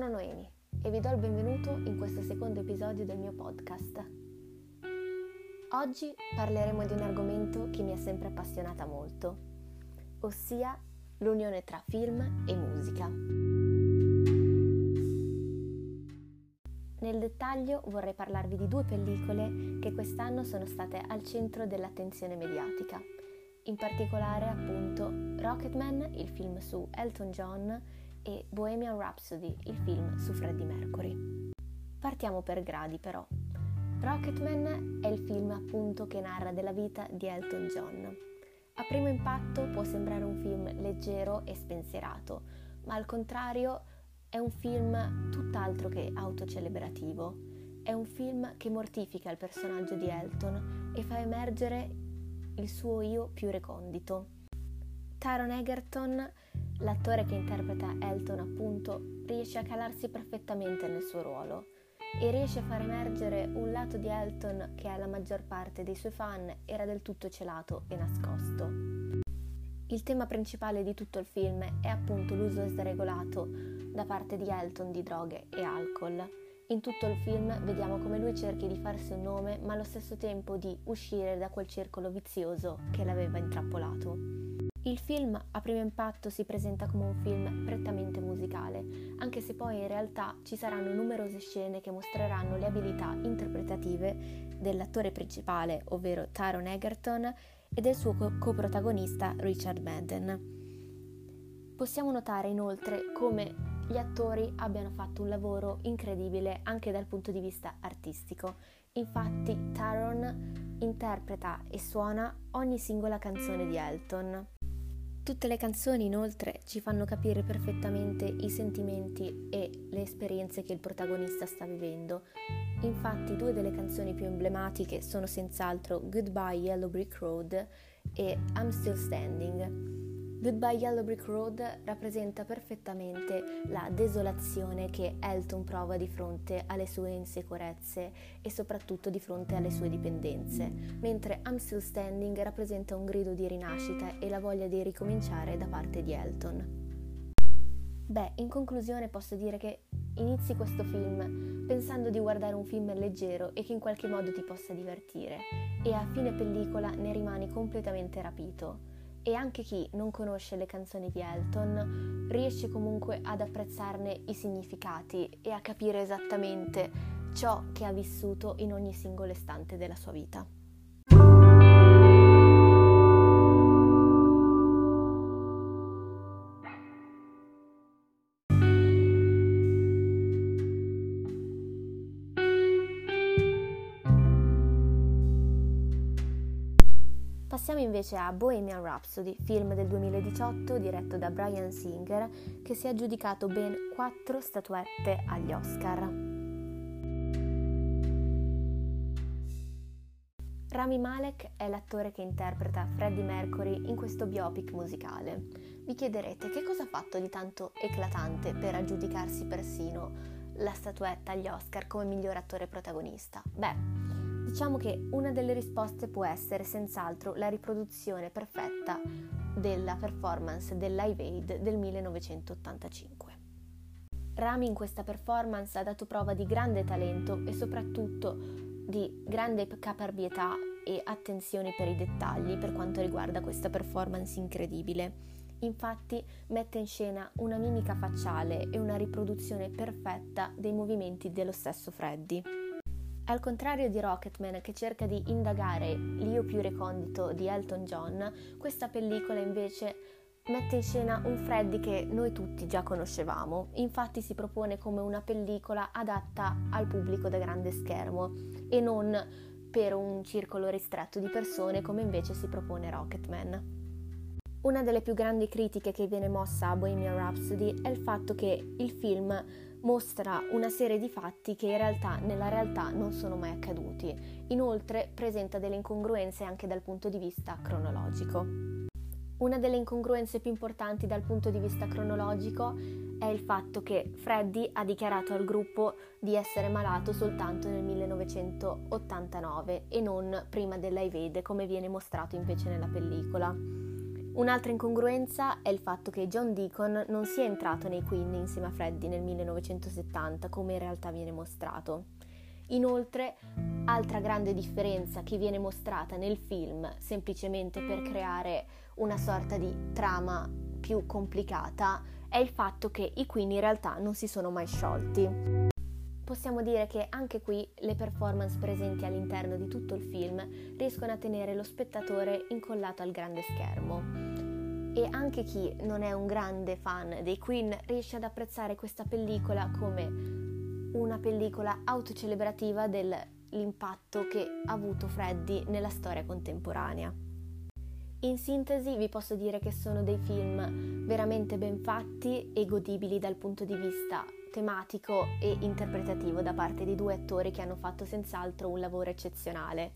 Sono Noemi e vi do il benvenuto in questo secondo episodio del mio podcast. Oggi parleremo di un argomento che mi ha sempre appassionata molto, ossia l'unione tra film e musica. Nel dettaglio vorrei parlarvi di due pellicole che quest'anno sono state al centro dell'attenzione mediatica, in particolare appunto Rocketman, il film su Elton John, e Bohemian Rhapsody, il film su Freddie Mercury. Partiamo per gradi però. Rocketman è il film appunto che narra della vita di Elton John. A primo impatto può sembrare un film leggero e spensierato, ma al contrario è un film tutt'altro che autocelebrativo. È un film che mortifica il personaggio di Elton e fa emergere il suo io più recondito. Taron Egerton L'attore che interpreta Elton, appunto, riesce a calarsi perfettamente nel suo ruolo e riesce a far emergere un lato di Elton che alla maggior parte dei suoi fan era del tutto celato e nascosto. Il tema principale di tutto il film è appunto l'uso sregolato da parte di Elton di droghe e alcol. In tutto il film vediamo come lui cerchi di farsi un nome ma allo stesso tempo di uscire da quel circolo vizioso che l'aveva intrappolato. Il film a primo impatto si presenta come un film prettamente musicale, anche se poi in realtà ci saranno numerose scene che mostreranno le abilità interpretative dell'attore principale, ovvero Taron Egerton, e del suo co- coprotagonista Richard Madden. Possiamo notare inoltre come gli attori abbiano fatto un lavoro incredibile anche dal punto di vista artistico. Infatti Taron interpreta e suona ogni singola canzone di Elton. Tutte le canzoni inoltre ci fanno capire perfettamente i sentimenti e le esperienze che il protagonista sta vivendo. Infatti due delle canzoni più emblematiche sono senz'altro Goodbye Yellow Brick Road e I'm Still Standing. Goodbye Yellow Brick Road rappresenta perfettamente la desolazione che Elton prova di fronte alle sue insicurezze e soprattutto di fronte alle sue dipendenze, mentre I'm Still Standing rappresenta un grido di rinascita e la voglia di ricominciare da parte di Elton. Beh, in conclusione posso dire che inizi questo film pensando di guardare un film leggero e che in qualche modo ti possa divertire e a fine pellicola ne rimani completamente rapito e anche chi non conosce le canzoni di Elton riesce comunque ad apprezzarne i significati e a capire esattamente ciò che ha vissuto in ogni singolo istante della sua vita. Invece a Bohemian Rhapsody, film del 2018 diretto da Brian Singer, che si è aggiudicato ben quattro statuette agli Oscar. Rami Malek è l'attore che interpreta Freddie Mercury in questo biopic musicale. Vi chiederete che cosa ha fatto di tanto eclatante per aggiudicarsi persino la statuetta agli Oscar come miglior attore protagonista? Beh, Diciamo che una delle risposte può essere senz'altro la riproduzione perfetta della performance del Live Aid del 1985. Rami in questa performance ha dato prova di grande talento e soprattutto di grande caparbietà e attenzione per i dettagli per quanto riguarda questa performance incredibile. Infatti mette in scena una mimica facciale e una riproduzione perfetta dei movimenti dello stesso Freddy. Al contrario di Rocketman che cerca di indagare l'io più recondito di Elton John, questa pellicola invece mette in scena un Freddy che noi tutti già conoscevamo, infatti si propone come una pellicola adatta al pubblico da grande schermo e non per un circolo ristretto di persone come invece si propone Rocketman. Una delle più grandi critiche che viene mossa a Bohemian Rhapsody è il fatto che il film mostra una serie di fatti che in realtà nella realtà non sono mai accaduti. Inoltre presenta delle incongruenze anche dal punto di vista cronologico. Una delle incongruenze più importanti dal punto di vista cronologico è il fatto che Freddy ha dichiarato al gruppo di essere malato soltanto nel 1989 e non prima della Ivede come viene mostrato invece nella pellicola. Un'altra incongruenza è il fatto che John Deacon non sia entrato nei Queen insieme a Freddie nel 1970 come in realtà viene mostrato. Inoltre, altra grande differenza che viene mostrata nel film semplicemente per creare una sorta di trama più complicata è il fatto che i Queen in realtà non si sono mai sciolti possiamo dire che anche qui le performance presenti all'interno di tutto il film riescono a tenere lo spettatore incollato al grande schermo. E anche chi non è un grande fan dei Queen riesce ad apprezzare questa pellicola come una pellicola autocelebrativa dell'impatto che ha avuto Freddy nella storia contemporanea. In sintesi vi posso dire che sono dei film veramente ben fatti e godibili dal punto di vista tematico e interpretativo da parte di due attori che hanno fatto senz'altro un lavoro eccezionale.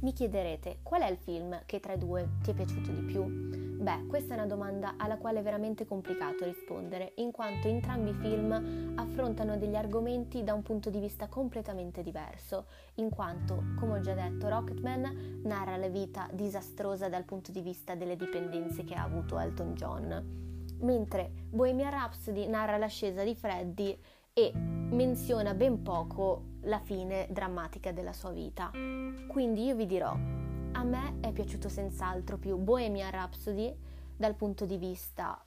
Mi chiederete qual è il film che tra i due ti è piaciuto di più? Beh, questa è una domanda alla quale è veramente complicato rispondere, in quanto entrambi i film affrontano degli argomenti da un punto di vista completamente diverso, in quanto, come ho già detto, Rocketman narra la vita disastrosa dal punto di vista delle dipendenze che ha avuto Elton John mentre Bohemian Rhapsody narra l'ascesa di Freddie e menziona ben poco la fine drammatica della sua vita. Quindi io vi dirò, a me è piaciuto senz'altro più Bohemian Rhapsody dal punto di vista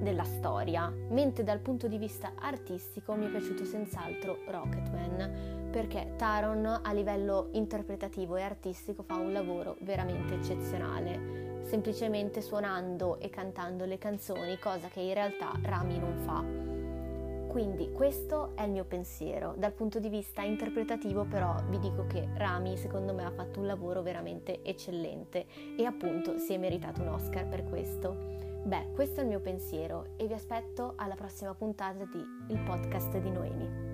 della storia, mentre dal punto di vista artistico mi è piaciuto senz'altro Rocketman, perché Taron a livello interpretativo e artistico fa un lavoro veramente eccezionale semplicemente suonando e cantando le canzoni, cosa che in realtà Rami non fa. Quindi questo è il mio pensiero. Dal punto di vista interpretativo però vi dico che Rami secondo me ha fatto un lavoro veramente eccellente e appunto si è meritato un Oscar per questo. Beh, questo è il mio pensiero e vi aspetto alla prossima puntata di Il podcast di Noemi.